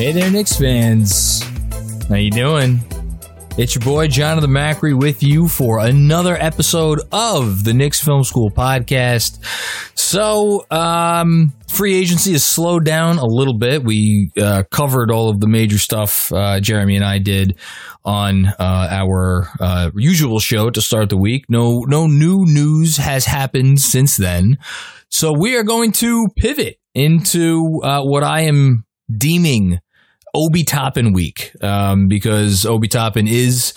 Hey there, Knicks fans. How you doing? It's your boy Jonathan Macri with you for another episode of the Knicks Film School podcast. So, um, free agency has slowed down a little bit. We uh, covered all of the major stuff uh, Jeremy and I did on uh, our uh, usual show to start the week. No, no new news has happened since then. So we are going to pivot into uh, what I am deeming Obi Toppin week um, because Obi Toppin is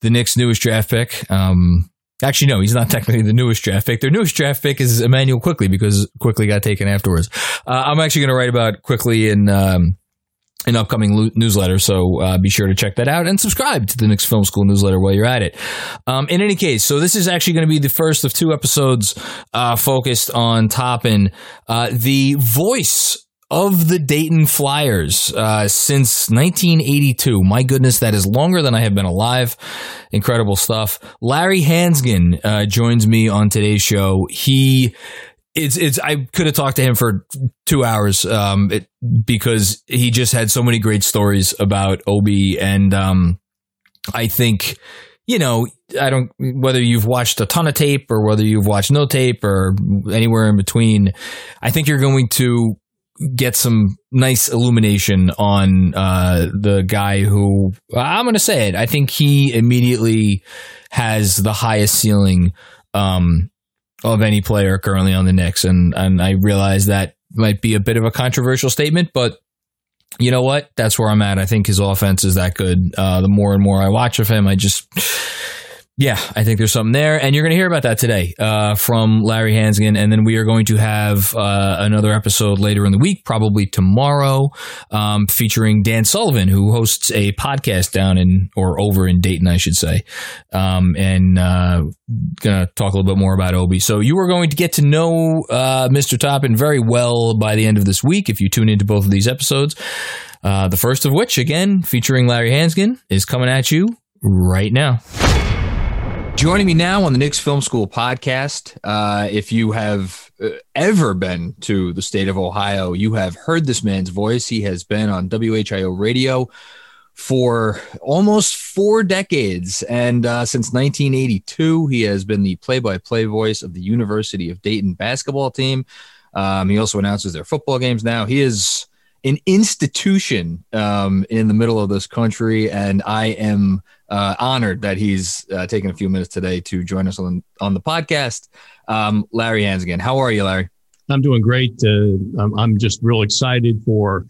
the Knicks' newest draft pick. Um, actually, no, he's not technically the newest draft pick. Their newest draft pick is Immanuel Quickley because Quickley got taken afterwards. Uh, I'm actually going to write about Quickley in um, an upcoming lo- newsletter, so uh, be sure to check that out and subscribe to the Knicks Film School newsletter while you're at it. Um, in any case, so this is actually going to be the first of two episodes uh, focused on Toppin, uh, the voice of the Dayton Flyers uh, since 1982. My goodness, that is longer than I have been alive. Incredible stuff. Larry Hansgen uh, joins me on today's show. He it's it's I could have talked to him for two hours um, it, because he just had so many great stories about Obi and um, I think you know I don't whether you've watched a ton of tape or whether you've watched no tape or anywhere in between. I think you're going to get some nice illumination on uh, the guy who I'm going to say it. I think he immediately has the highest ceiling um, of any player currently on the Knicks, and and I realize that might be a bit of a controversial statement, but you know what? That's where I'm at. I think his offense is that good. Uh, the more and more I watch of him, I just yeah, I think there's something there, and you're going to hear about that today uh, from Larry Hansgen, and then we are going to have uh, another episode later in the week, probably tomorrow, um, featuring Dan Sullivan, who hosts a podcast down in or over in Dayton, I should say, um, and uh, going to talk a little bit more about Obi. So you are going to get to know uh, Mr. Toppin very well by the end of this week if you tune into both of these episodes. Uh, the first of which, again, featuring Larry Hansgen, is coming at you right now. Joining me now on the Knicks Film School podcast. Uh, if you have uh, ever been to the state of Ohio, you have heard this man's voice. He has been on WHIO radio for almost four decades. And uh, since 1982, he has been the play by play voice of the University of Dayton basketball team. Um, he also announces their football games now. He is an institution um, in the middle of this country, and I am uh, honored that he's uh, taken a few minutes today to join us on on the podcast. Um, Larry Hansgen, how are you, Larry? I'm doing great. Uh, I'm, I'm, just real excited for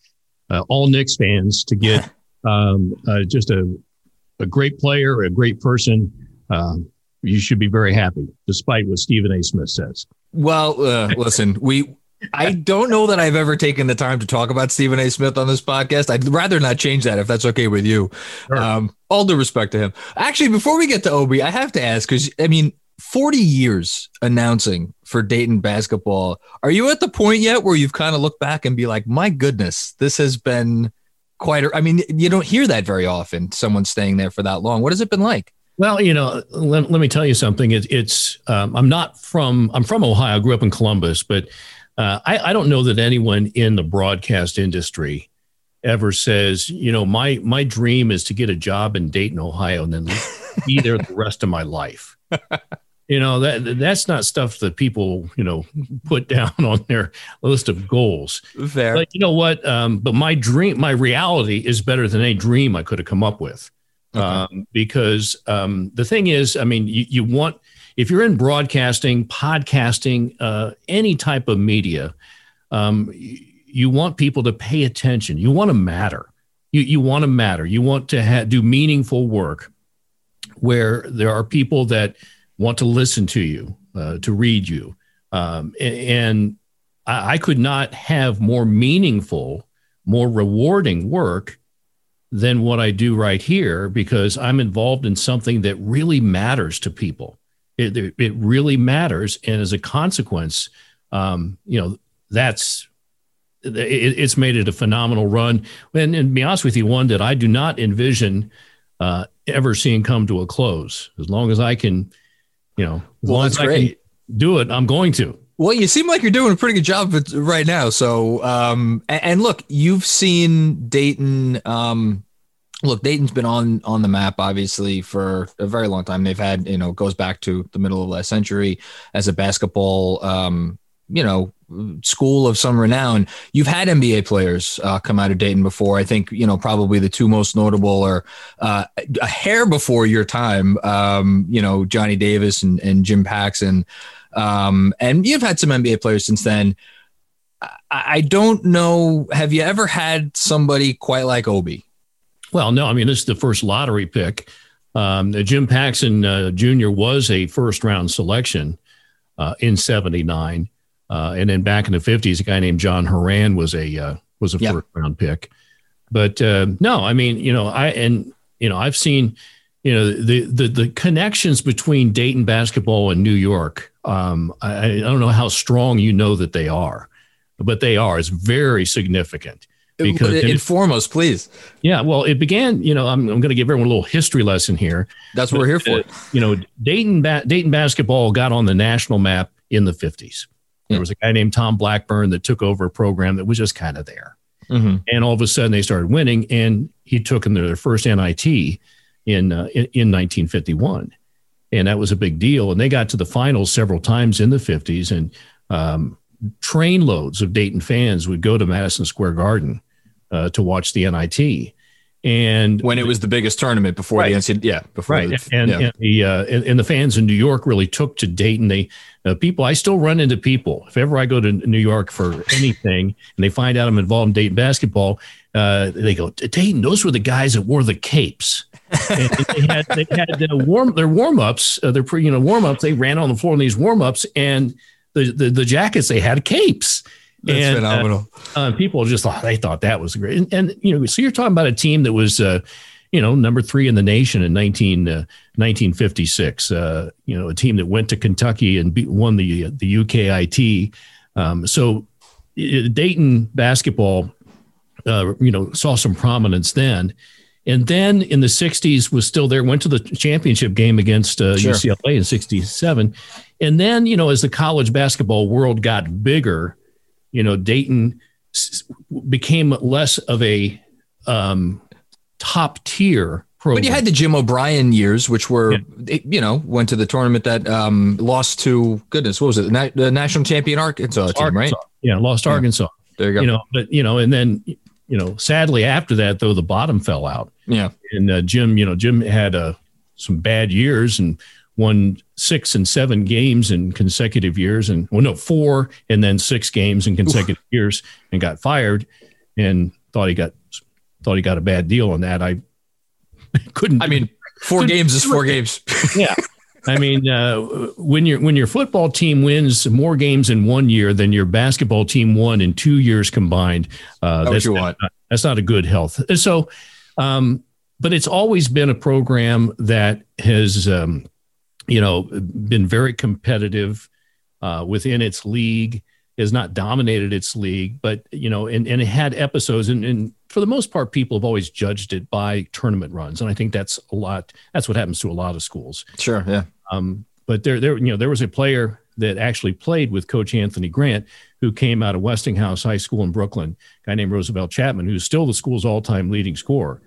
uh, all Knicks fans to get um, uh, just a a great player, a great person. Um, you should be very happy, despite what Stephen A. Smith says. Well, uh, listen, we I don't know that I've ever taken the time to talk about Stephen A. Smith on this podcast. I'd rather not change that if that's okay with you. Sure. Um, all due respect to him. Actually, before we get to Obi, I have to ask because I mean, 40 years announcing for Dayton basketball. Are you at the point yet where you've kind of looked back and be like, my goodness, this has been quite a, I mean, you don't hear that very often, someone staying there for that long. What has it been like? Well, you know, let, let me tell you something. It, it's, um, I'm not from, I'm from Ohio, I grew up in Columbus, but uh, I, I don't know that anyone in the broadcast industry ever says, you know, my my dream is to get a job in Dayton, Ohio, and then be there the rest of my life. You know that that's not stuff that people you know put down on their list of goals. Fair. But you know what? Um, but my dream, my reality is better than any dream I could have come up with. Okay. Um, because um, the thing is, I mean, you, you want if you're in broadcasting, podcasting, uh, any type of media, um, you, want people to pay attention. You want to matter. You you want to matter. You want to ha- do meaningful work where there are people that want to listen to you, uh, to read you. Um, and I, I could not have more meaningful, more rewarding work than what I do right here because I'm involved in something that really matters to people. It, it, really matters. And as a consequence, um, you know, that's it, it's made it a phenomenal run. And, and be honest with you, one that I do not envision uh, ever seeing come to a close. As long as I can, you know, as Well, long that's as I great. can do it, I'm going to. Well, you seem like you're doing a pretty good job of it right now. So, um, and, and look, you've seen Dayton. Um, look, Dayton's been on on the map obviously for a very long time. They've had, you know, goes back to the middle of last century as a basketball, um, you know, school of some renown. You've had NBA players uh, come out of Dayton before. I think you know probably the two most notable are uh, a hair before your time. Um, you know, Johnny Davis and, and Jim Paxson. Um, and you've had some NBA players since then. I, I don't know. Have you ever had somebody quite like Obi? Well, no, I mean, this is the first lottery pick. Um, Jim Paxson uh, Jr. was a first round selection uh, in 79. Uh, and then back in the 50s, a guy named John Horan was a uh, was a first round pick. But uh, no, I mean, you know, I and you know, I've seen, you know, the the the connections between Dayton basketball and New York. Um, I, I don't know how strong you know that they are, but they are. It's very significant. Because- inform us, please. Yeah, well, it began. You know, I'm, I'm going to give everyone a little history lesson here. That's what we're here for. You know, Dayton ba- Dayton basketball got on the national map in the 50s. There was a guy named Tom Blackburn that took over a program that was just kind of there, Mhm. and all of a sudden they started winning, and he took them to their first NIT in uh, in, in 1951, and that was a big deal. And they got to the finals several times in the 50s, and um, train loads of Dayton fans would go to Madison Square Garden uh, to watch the NIT. And When it was the biggest tournament before Right. the NCAA, yeah, before right the, and, yeah. and the uh, and, and the fans in new york really took to dayton they uh, people i still run into people if ever i go to new york for anything and they find out i'm involved in dayton basketball uh, they go dayton those were the guys that wore the capes and they had they had uh, warm their warm-ups uh, their pre you know warm-ups they ran on the floor in these warm-ups and the, the the jackets they had capes That's and, uh, phenomenal. uh, people just thought they thought that was great. And, and you know, so you're talking about a team that was, uh, you know, number three in the nation in 19, uh, 1956. Uh, you know, a team that went to Kentucky and beat, won the the UKIT. Um, so uh, Dayton basketball, uh, you know, saw some prominence then. And then in the 60s was still there, went to the championship game against uh, Sure. UCLA in 67. And then, you know, as the college basketball world got bigger, you know, Dayton became less of a um, top tier program. But you had the Jim O'Brien years, which were, it- you know, went to the tournament that um, lost to goodness, what was it? The, na- the national champion Arkansas team, right? Yeah, lost Yeah. Arkansas. There you go. You know, but you know, and then you know, sadly after that though, the bottom fell out. yeah. And uh, Jim, you know, Jim had uh, some bad years and won six and seven games in consecutive years, and well, no, four and then six games in consecutive years, and got fired, and thought he got thought he got a bad deal on that. I couldn't. I mean, four games is four games. yeah. I mean, uh, when your when your football team wins more games in one year than your basketball team won in two years combined, uh, That's that's you not, want. that's not a good health. And so, um, but it's always been a program that has, um, you know, been very competitive uh, within its league. Has not dominated its league, but you know, and, and it had episodes, and, and for the most part, people have always judged it by tournament runs, and I think that's a lot. That's what happens to a lot of schools. Sure. Yeah. Um, but there, there, you know, there was a player that actually played with Coach Anthony Grant, who came out of Westinghouse High School in Brooklyn, a guy named Roosevelt Chapman, who's still the school's all-time leading scorer,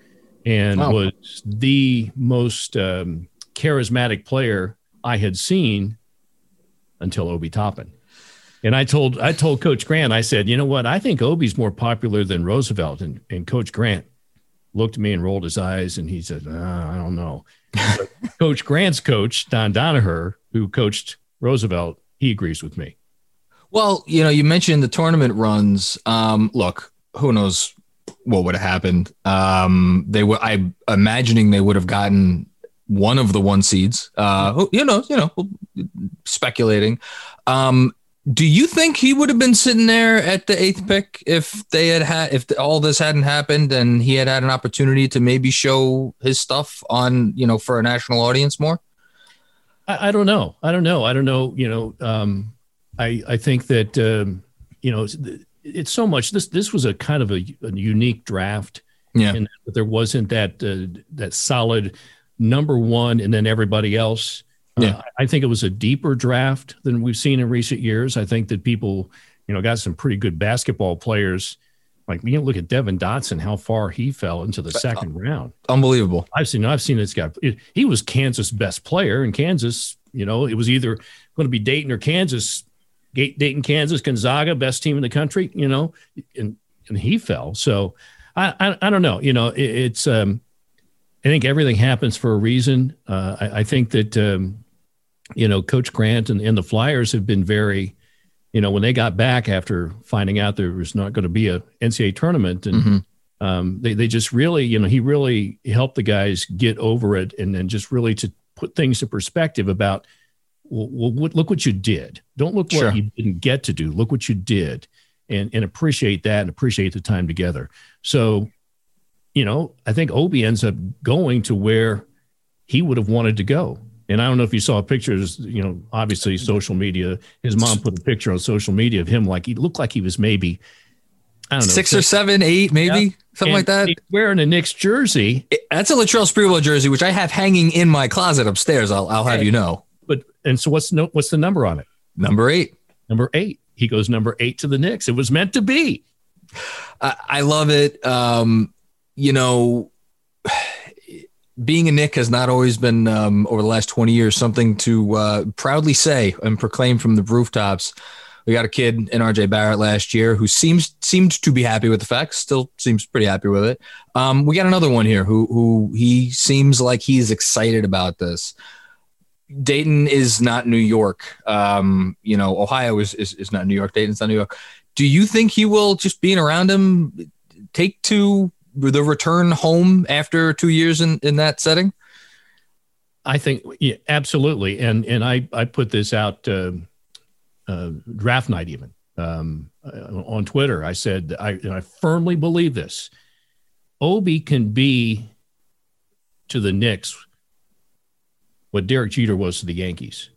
and Wow. was the most um, charismatic player I had seen until Obi Toppin. And I told I told Coach Grant, I said, you know what? I think Obi's more popular than Roosevelt. And and Coach Grant looked at me and rolled his eyes and he said, uh, I don't know. coach Grant's coach, Don Donoher, who coached Roosevelt, he agrees with me. Well, you know, you mentioned the tournament runs. Um, look, who knows what would have happened? Um, they were, I imagining they would have gotten one of the one seeds. Uh, you know, you know, speculating. Um, do you think he would have been sitting there at the eighth pick if they had had if all this hadn't happened and he had had an opportunity to maybe show his stuff on you know for a national audience more? I, I don't know. I don't know. I don't know. You know, um, I I think that um, you know it's, it's, so much. This this was a kind of a, a unique draft. Yeah, and there wasn't that uh, that solid number one and then everybody else. Yeah. Uh, I think it was a deeper draft than we've seen in recent years. I think that people, you know, got some pretty good basketball players. Like you know, look at Devon Dotson, how far he fell into the second round. Unbelievable. I've seen, I've seen this guy. It, he was Kansas' best player in Kansas. You know, it was either going to be Dayton or Kansas. Dayton, Kansas, Gonzaga, best team in the country. You know, and and he fell. So I I, I don't know. You know, it, it's um, I think everything happens for a reason. Uh, I, I think that um, you know, Coach Grant and, and the Flyers have been very, you know, when they got back after finding out there was not going to be a NCAA tournament, and mm-hmm. um, they they just really, you know, he really helped the guys get over it, and then just really to put things in perspective about, well, well look what you did. Don't look what you didn't get to do. Look what you did, and and appreciate that and appreciate the time together. So, you know, I think Obi ends up going to where he would have wanted to go and I don't know if you saw pictures, you know, obviously social media. His mom put a picture on social media of him like he looked like he was maybe, I don't know, six, six or seven, eight, maybe yeah. something and like that. Wearing a Knicks jersey. That's a Latrell Sprewell jersey, which I have hanging in my closet upstairs. I'll, I'll have you know. But and so what's no what's the number on it? Number eight. Number eight. He goes number eight to the Knicks. It was meant to be. I, I love it. Um, you know being a Knick has not always been um, over the last 20 years something to uh, proudly say and proclaim from the rooftops. We got a kid in RJ Barrett last year who seems seemed to be happy with the facts, still seems pretty happy with it. Um, we got another one here who who he seems like he's excited about this. Dayton is not New York. Um, you know, Ohio is, is is not New York. Dayton's not New York. Do you think he will just being around him take to the return home after two years in, in that setting? I think yeah, absolutely, and and I I put this out uh, uh, draft night even um, uh, on Twitter. I said I I firmly believe this. Obi can be to the Knicks what Derek Jeter was to the Yankees.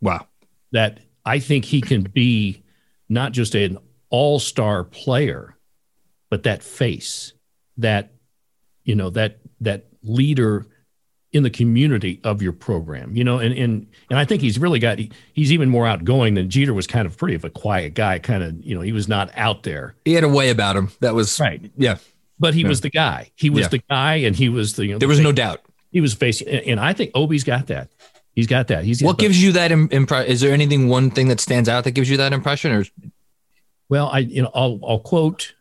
Wow, that I think he can be not just an all-star player, but that face that you know that that leader in the community of your program you know and and and i think he's really got he, he's even more outgoing than jeter was kind of pretty of a quiet guy kind of you know he was not out there. He had a way about him. That was right. yeah. But he yeah. was the guy. He was yeah. the guy and he was the you know, there was no doubt. He was facing and i think obi's got that. He's got that. He's what gives you that impression is there anything one thing that stands out that gives you that impression or? Well i you know i'll i'll quote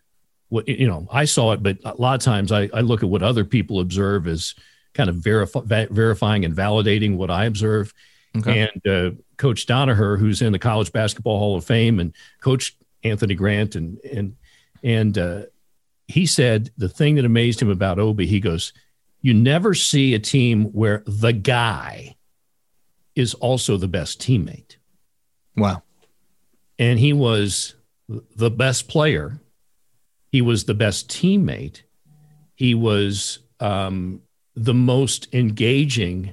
what you know i saw it but a lot of times i, I look at what other people observe as kind of verif- verifying and validating what i observe. Okay. and uh, coach donoher who's in the college basketball hall of fame and coach anthony grant and and and uh, he said the thing that amazed him about obi he goes you never see a team where the guy is also the best teammate. Wow. And he was the best player he was the best teammate. He was um, the most engaging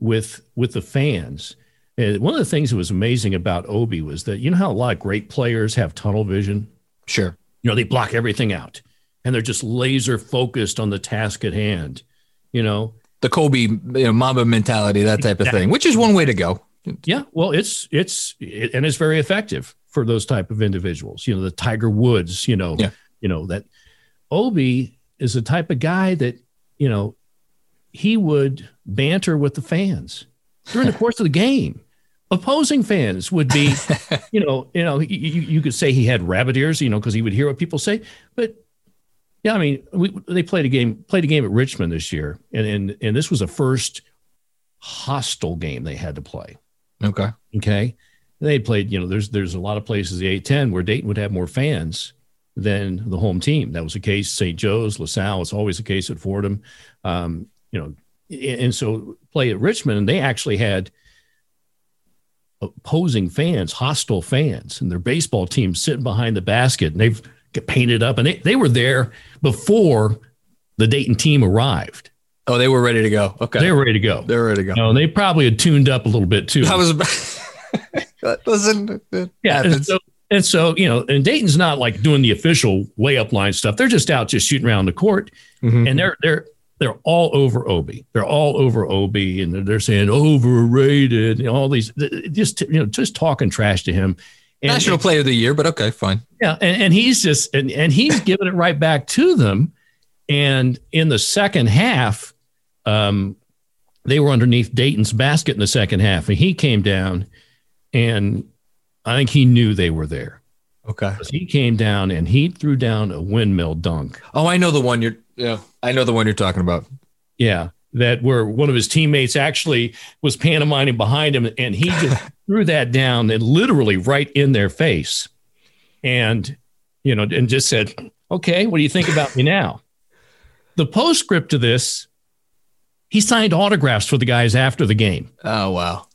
with with the fans. And one of the things that was amazing about Obi was that you know how a lot of great players have tunnel vision. Sure. You know they block everything out, and they're just laser focused on the task at hand. You know the Kobe you know, Mamba mentality, that type of thing, which is one way to go. Yeah, well, it's it's it, and it's very effective for those type of individuals. You know, the Tiger Woods. You know, yeah you know that obi is the type of guy that you know he would banter with the fans during the course of the game opposing fans would be, you know, you know, you, you could say he had rabbit ears, you know, because he would hear what people say. But yeah, I mean, we, they played a game played a game at Richmond this year, and and and this was the first hostile game they had to play. Okay. Okay. They played, you know, there's there's a lot of places the A10 where Dayton would have more fans than the home team. That was the case St. Joe's, LaSalle. It's always the case at Fordham. Um, you know, and so play at Richmond, and they actually had opposing fans, hostile fans, and their baseball team sitting behind the basket, and they've painted up, and they, they were there before the Dayton team arrived. Oh, they were ready to go. Okay, they were ready to go. They were ready to go. You know, they probably had tuned up a little bit too. I was. Listen, yeah, so, and so, you know, and Dayton's not like doing the official layup line stuff. They're just out just shooting around the court, mm-hmm. and they're they're they're all over Obi. They're all over Obi, and they're saying overrated. And all these just you know just talking trash to him. And, National and, Player of the Year, but okay, fine. Yeah, and, and he's just and, and he's giving it right back to them. And in the second half, um, they were underneath Dayton's basket in the second half, and he came down, and I think he knew they were there. Okay. He came down and he threw down a windmill dunk. Oh, I know the one you're. Yeah, I know the one you're talking about. Yeah, that where one of his teammates actually was pantomiming behind him, and he just threw that down and literally right in their face, and you know, and just said, "Okay, what do you think about me now?" The postscript to this, he signed autographs for the guys after the game. Oh wow.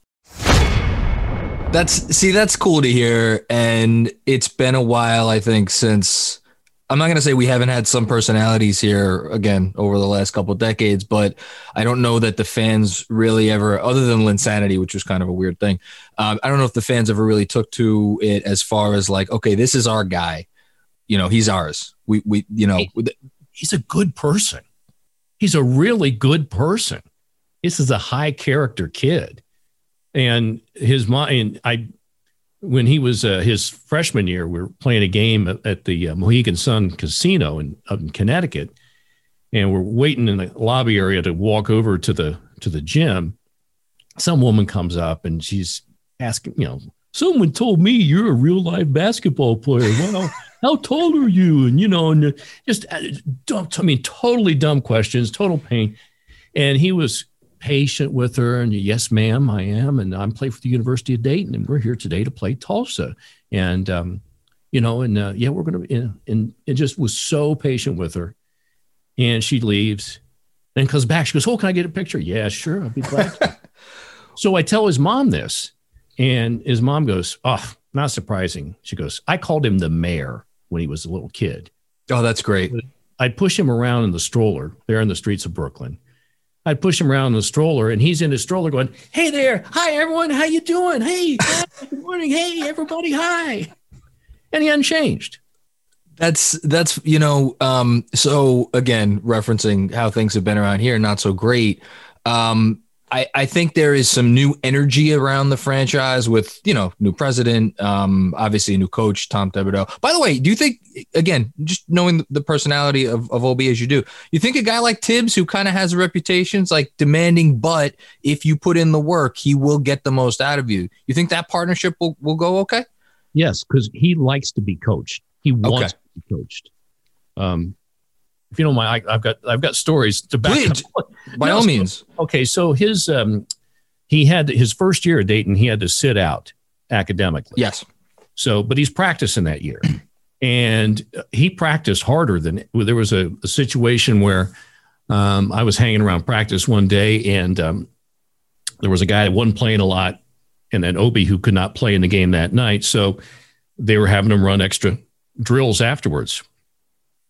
That's see, that's cool to hear, and it's been a while, I think, since I'm not going to say we haven't had some personalities here again over the last couple decades, but I don't know that the fans really ever, other than Linsanity, which was kind of a weird thing. Um, I don't know if the fans ever really took to it as far as like, okay, this is our guy. You know, he's ours. We, we, you know, he's a good person. He's a really good person. This is a high character kid. And his mind, I when he was uh, his freshman year, we were playing a game at the uh, Mohegan Sun Casino in, in Connecticut, and we're waiting in the lobby area to walk over to the to the gym. Some woman comes up and she's asking, you know, someone told me you're a real live basketball player. Well, how tall are you? And you know, and just dumb. I mean, totally dumb questions, total pain. And he was patient with her and yes ma'am i am and i'm playing for the university of dayton and we're here today to play tulsa. And um, you know and uh, yeah we're gonna and, and it just was so patient with her. And she leaves then comes back. She goes oh can i get a picture? Yeah sure i'll be glad so i tell his mom this and his mom goes oh not surprising. She goes i called him the mayor when he was a little kid. Oh that's great. I'd push him around in the stroller there in the streets of brooklyn I'd push him around in the stroller, and he's in his stroller going, "Hey there, hi everyone, how you doing? Hey, good morning, hey everybody, hi," and he hadn't. That's that's you know, um, so again, referencing how things have been around here, not so great. Um, I, I think there is some new energy around the franchise with, you know, new president, um, obviously a new coach, Tom Thibodeau. By the way, do you think, again, just knowing the personality of, of Obi as you do, you think a guy like Thibs, who kind of has a reputation, is like demanding, but if you put in the work, he will get the most out of you. You think that partnership will, will go okay? Yes, because he likes to be coached. He wants okay. to be coached. Um, if you don't mind, I, have got I've got stories to back Please, up. By no, all means. Okay, so his um, he had his first year at Dayton, he had to sit out academically. Yes. So, but he's practicing that year, and he practiced harder than there was a, a situation where um, I was hanging around practice one day, and um, there was a guy that wasn't playing a lot, and then Obi who could not play in the game that night, so they were having him run extra drills afterwards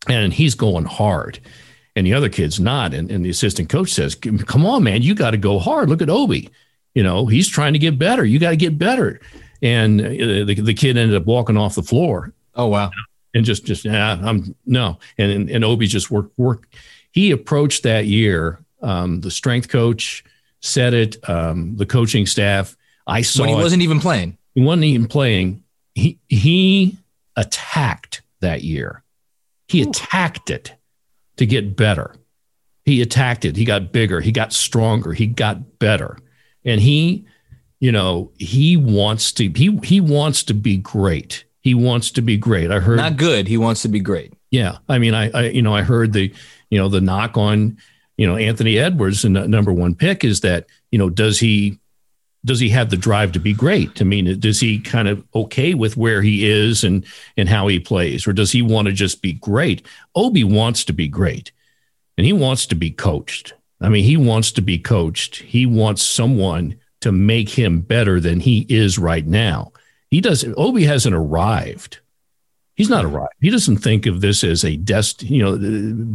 and he's going hard and the other kid's not. And, and the assistant coach says, come on, man, you got to go hard. Look at Obi. You know, he's trying to get better. You got to get better. And uh, the, the kid ended up walking off the floor. Oh, wow. And just, just, yeah, I'm no. And, and, and Obi just worked, work. He approached that year. Um, the strength coach said it, um, the coaching staff. I saw when he it. wasn't even playing. He wasn't even playing. He, he attacked that year he attacked it to get better. He attacked it. He got bigger. He got stronger. He got better. And he you know, he wants to he he wants to be great. He wants to be great. I heard not good. He wants to be great. Yeah, I mean, I, I you know I heard the you know the knock on you know Anthony Edwards and number one pick is that you know does he does he have the drive to be great? I mean, does he kind of okay with where he is and and how he plays, or does he want to just be great? Obi wants to be great, and he wants to be coached. I mean, he wants to be coached. He wants someone to make him better than he is right now. He doesn't. Obi hasn't arrived. He's not arrived. He doesn't think of this as a dest. You know,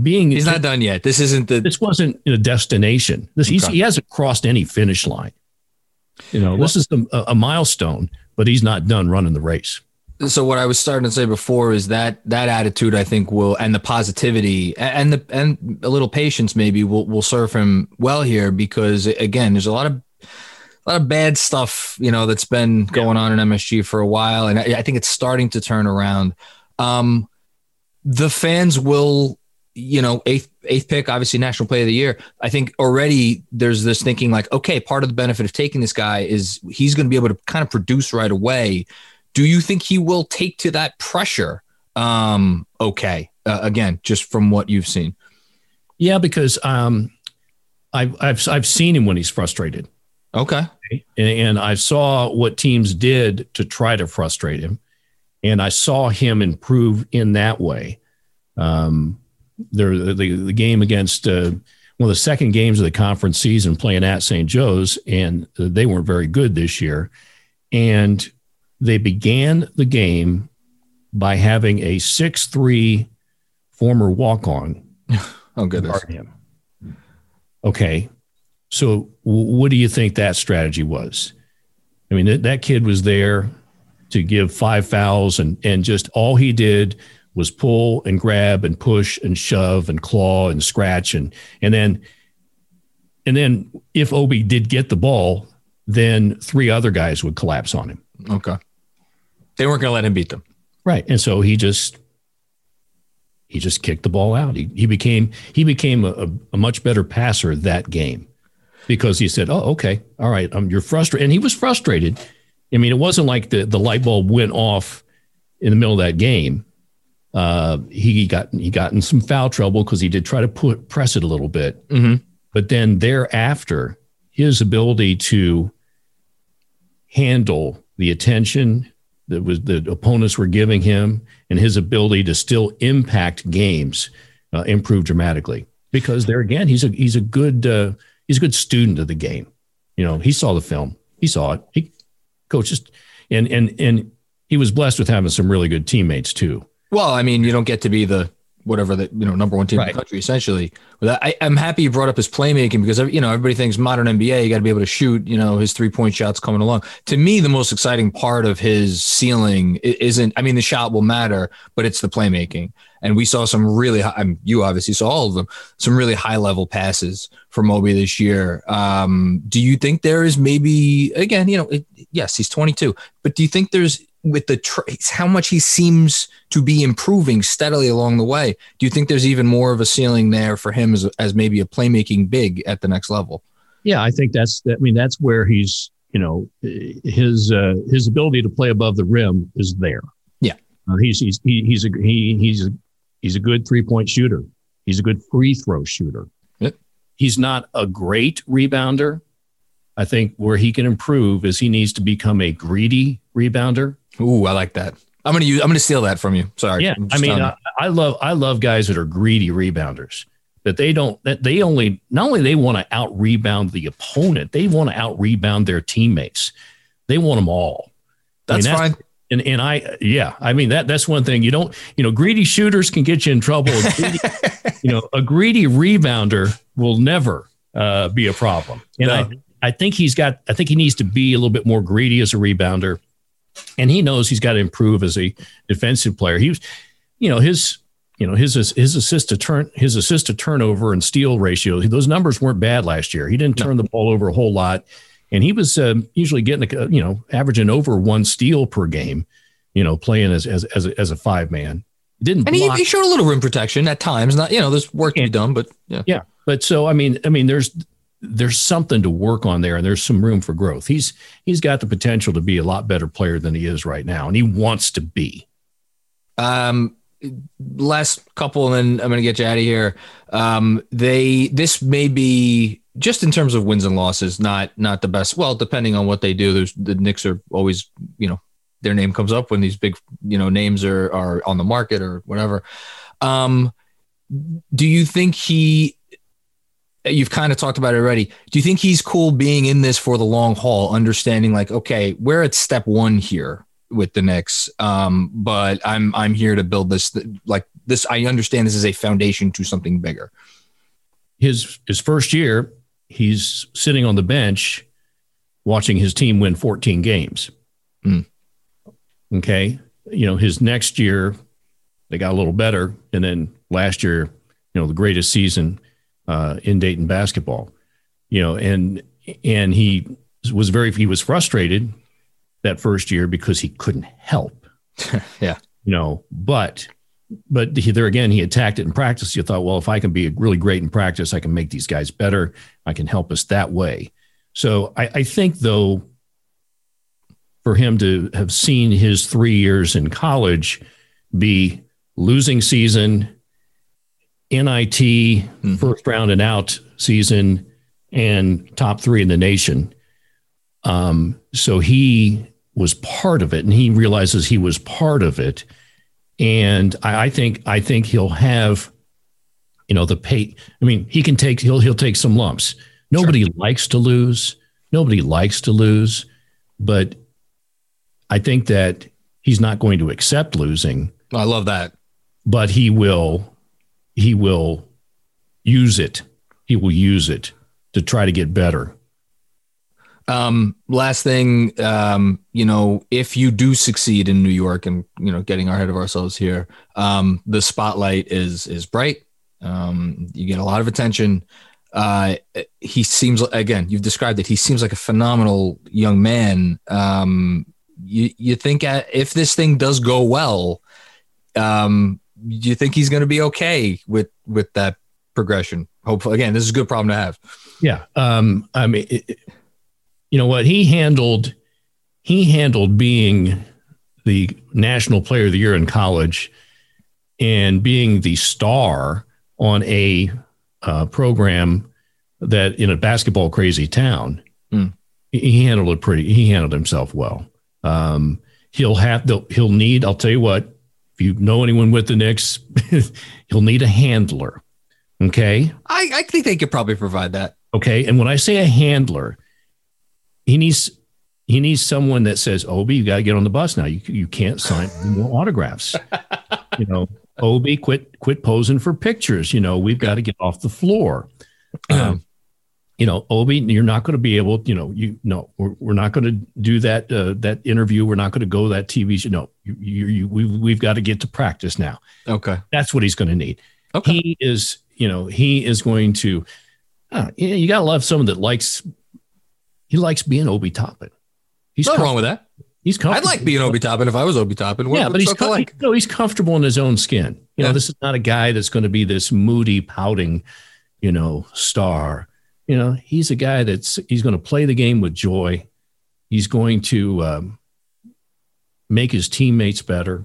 being. He's not done yet. This isn't the. This wasn't a destination. This okay. he hasn't crossed any finish line. You know, well, this is a, a milestone, but he's not done running the race. So what I was starting to say before is that that attitude I think will and the positivity and the and a little patience maybe will will serve him well here because again there's a lot of a lot of bad stuff you know that's been going on in MSG for a while and I, I think it's starting to turn around. Um, the fans will you know, eighth eighth pick, obviously national play of the year. I think already there's this thinking like, okay, part of the benefit of taking this guy is he's going to be able to kind of produce right away. Do you think he will take to that pressure? Um, okay, uh, again, just from what you've seen. Yeah, because um, I've I've I've seen him when he's frustrated. Okay, and, and I saw what teams did to try to frustrate him, and I saw him improve in that way. Um, the, the, the game against uh, one of the second games of the conference season playing at St. Joe's, and they weren't very good this year. And they began the game by having a 6 3 former walk on. oh, goodness. Him. Okay. So, what do you think that strategy was? I mean, that, that kid was there to give five fouls, and, and just all he did was pull and grab and push and shove and claw and scratch and and then and then if Obi did get the ball, then three other guys would collapse on him. Okay. They weren't going to let him beat them. Right. And so he just he just kicked the ball out. He, he became he became a, a much better passer that game because he said, "Oh, okay, all right, um, you're frustrated," and he was frustrated. I mean, it wasn't like the the light bulb went off in the middle of that game. Uh, he got he got in some foul trouble because he did try to put press it a little bit. Mm-hmm. But then thereafter, his ability to handle the attention that was the opponents were giving him and his ability to still impact games uh, improved dramatically. Because there again he's a he's a good uh, he's a good student of the game. You know he saw the film. He saw it. He coaches and and and he was blessed with having some really good teammates too well, I mean, you don't get to be the whatever the you know number one team right. in the country essentially. But I, am happy you brought up his playmaking because you know everybody thinks modern NBA you got to be able to shoot. You know his three point shots coming along. To me, the most exciting part of his ceiling isn't. I mean, the shot will matter, but it's the playmaking. And we saw some really. High, I mean, you obviously saw all of them. Some really high level passes from Moby this year. Um, do you think there is maybe again? You know, it, yes, he's 22, but do you think there's with the traits, how much he seems to be improving steadily along the way. Do you think there's even more of a ceiling there for him as, as maybe a playmaking big at the next level? Yeah, I think that's, I mean, that's where he's, you know, his, uh, his ability to play above the rim is there. Yeah. Uh, he's, he's, he, he's a, he, he's, a, he's a good three point shooter. He's a good free throw shooter. Yep. He's not a great rebounder. I think where he can improve is he needs to become a greedy rebounder Ooh, I like that. I'm gonna use. I'm gonna steal that from you. Sorry. Yeah, I mean, I, I, love I love guys that are greedy rebounders. That they don't. That they only not only they want to out rebound the opponent, they want to out rebound their teammates. They want them all. That's, I mean, that's fine. And and I yeah, I mean that that's one thing you don't you know greedy shooters can get you in trouble. Greedy, you know a greedy rebounder will never uh, be a problem. And no. I I think he's got I think he needs to be a little bit more greedy as a rebounder and he knows he's got to improve as a defensive player. He was, you know, his you know his his assist to turn his assist to turnover and steal ratio. Those numbers weren't bad last year. He didn't turn no. the ball over a whole lot, and he was uh, usually getting a, you know averaging over one steal per game. You know, playing as as as a, as a five man. Didn't and he, he, showed a little rim protection at times. Not you know there's work to be done, but yeah, yeah. But so I mean, I mean, there's there's something to work on there, and there's some room for growth. He's he's got the potential to be a lot better player than he is right now, and he wants to be. Um, last couple, and then I'm going to get you out of here. Um, they this may be just in terms of wins and losses, not not the best. Well, depending on what they do, there's the Knicks are always you know their name comes up when these big you know names are are on the market or whatever. Um, do you think he? You've kind of talked about it already. Do you think he's cool being in this for the long haul, understanding like, okay, we're at step one here with the Knicks, um, but I'm I'm here to build this. Like this, I understand this is a foundation to something bigger. His his first year, he's sitting on the bench, watching his team win 14 games. Mm. Okay, you know his next year, they got a little better, and then last year, you know, the greatest season uh, in Dayton basketball. You know, and and he was very he was frustrated that first year because he couldn't help. yeah. You know, but but he, there again, he attacked it in practice. You thought, well, if I can be really great in practice, I can make these guys better. I can help us that way. So I, I think, though, for him to have seen his three years in college be losing season, NIT, mm-hmm. first round and out season, and top three in the nation. Um, so he was part of it, and he realizes he was part of it. And I, I think I think he'll have, you know, the pay. I mean, he can take he'll he'll take some lumps. Nobody sure. likes to lose. Nobody likes to lose, but I think that he's not going to accept losing. I love that. But he will he will use it. He will use it to try to get better. Um, last thing, um, you know, if you do succeed in New York and you know, getting ahead of ourselves here, um, the spotlight is is bright. Um, you get a lot of attention. Uh, he seems again, you've described it. He seems like a phenomenal young man. Um, you you think if this thing does go well, um, you think he's going to be okay with with that progression? Hopefully, again, this is a good problem to have. Yeah. Um, I mean. It, you know what he handled he handled being the national player of the year in college and being the star on a uh, program that in a basketball crazy town mm. he handled it pretty he handled himself well um, he'll have he'll need i'll tell you what if you know anyone with the Knicks, he'll need a handler. Okay. I, I think they could probably provide that. Okay. And when I say a handler, he needs he needs someone that says, Obi, you got to get on the bus now. You you can't sign more autographs. you know, Obi, quit quit posing for pictures. You know, we've got to get off the floor. Um, you know, Obi, you're not going to be able. You know, you no, we're, we're not going to do that uh, that interview. We're not going to go that TV show. No, you, you, you we we've got to get to practice now. Okay, that's what he's going to need. Okay, he is. You know, he is going to. Uh, you, know, you got to love someone that likes he likes being Obi Toppin. He's nothing wrong with that. He's comfortable. I'd like being Obi Toppin if I was Obi Toppin. What, yeah, but he's com- like? no, he's comfortable in his own skin. You yeah. know, this is not a guy that's going to be this moody, pouting, you know, star. You know, he's a guy that's he's going to play the game with joy. He's going to um, make his teammates better.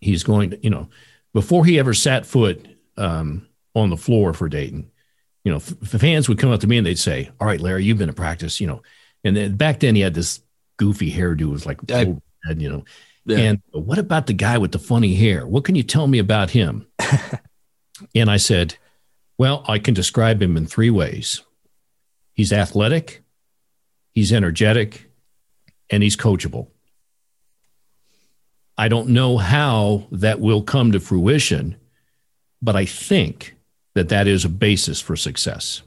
He's going to, you know, before he ever sat foot um, on the floor for Dayton, you know, f- fans would come up to me and they'd say, "All right, Larry, you've been to practice, you know." And then back then he had this goofy hairdo, it was like, I, head, you know. Yeah. And what about the guy with the funny hair? What can you tell me about him? and I said, "Well, I can describe him in three ways. He's athletic, he's energetic, and he's coachable." I don't know how that will come to fruition, but I think that that is a basis for success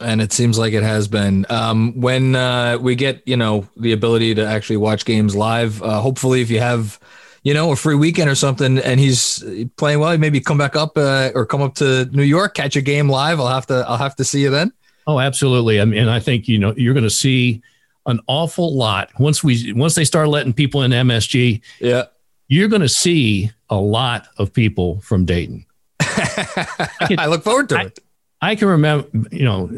and it seems like it has been um, when uh, we get you know the ability to actually watch games live uh, hopefully if you have you know a free weekend or something and he's playing well maybe come back up uh, or come up to new york catch a game live i'll have to i'll have to see you then oh absolutely i mean i think you know you're going to see an awful lot once we once they start letting people in msg yeah you're going to see a lot of people from dayton I, can, I, look forward to I, it. I can remember, you know,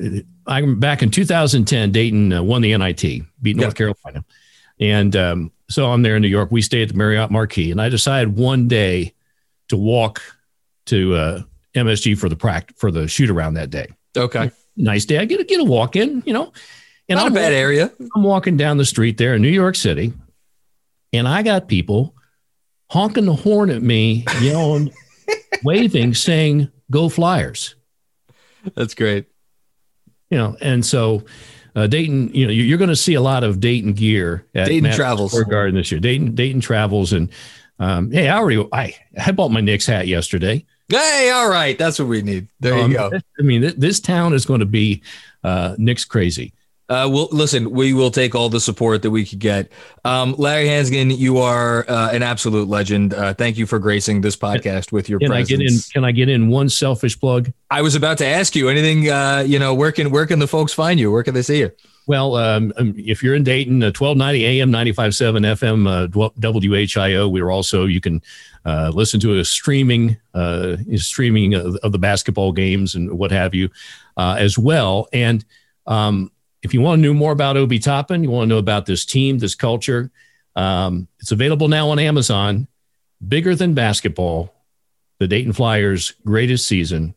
I'm back in 2010. Dayton uh, won the NIT, beat North yeah. Carolina, and um, so I'm there in New York. We stay at the Marriott Marquis, and I decided one day to walk to uh, MSG for the practice for the shoot around that day. Okay, nice day. I get a get a walk in, you know, and not I'm a bad walking, area. I'm walking down the street there in New York City, and I got people honking the horn at me, yelling, waving, saying, "Go Flyers!" That's great. You know, and so uh, Dayton, you know, you're going to see a lot of Dayton gear at Dayton Madison Travels Square Garden this year. Dayton, Dayton Travels, and um, hey, I already I I bought my Knicks hat yesterday. Hey, all right, that's what we need. There um, you go. I mean, this, this town is going to be uh, Knicks crazy. Uh, well, listen, we will take all the support that we could get. Um, Larry Hansgen, you are uh, an absolute legend. Uh, thank you for gracing this podcast with your can presence. I get in? Can I get in one selfish plug? I was about to ask you anything. Uh, you know, where can where can the folks find you? Where can they see you? Well, um, um if you're in Dayton, uh, 1290 AM, 95.7 FM, uh, WHIO. We're also you can uh, listen to a streaming uh, streaming of, of, the basketball games and what have you uh, as well. And um, if you want to know more about Obi Toppin, you want to know about this team, this culture, um, it's available now on Amazon. Bigger than basketball, the Dayton Flyers' greatest season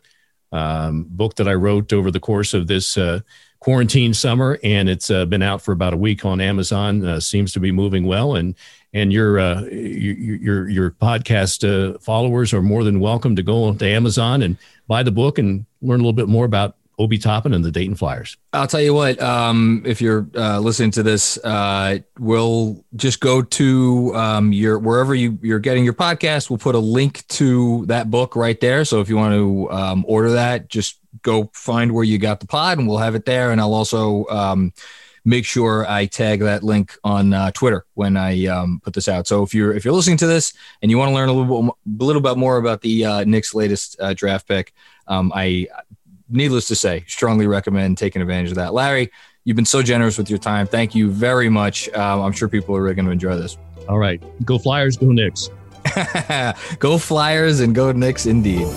um, book that I wrote over the course of this uh, quarantine summer, and it's uh, been out for about a week on Amazon. Uh, seems to be moving well, and and your uh, your your, podcast uh, followers are more than welcome to go to Amazon and buy the book and learn a little bit more about Obi Toppin and the Dayton Flyers. I'll tell you what, um, if you're uh, listening to this, uh, we'll just go to um, your wherever you, you're getting your podcast. We'll put a link to that book right there. So if you want to um, order that, just go find where you got the pod and we'll have it there. And I'll also um, make sure I tag that link on uh, Twitter when I um, put this out. So if you're if you're listening to this and you want to learn a little bit a little bit more about the uh, Knicks' latest uh, draft pick, um, I needless to say, strongly recommend taking advantage of that. Larry, you've been so generous with your time. Thank you very much. Um, I'm sure people are really going to enjoy this. All right. Go Flyers, go Knicks. go Flyers and go Knicks indeed.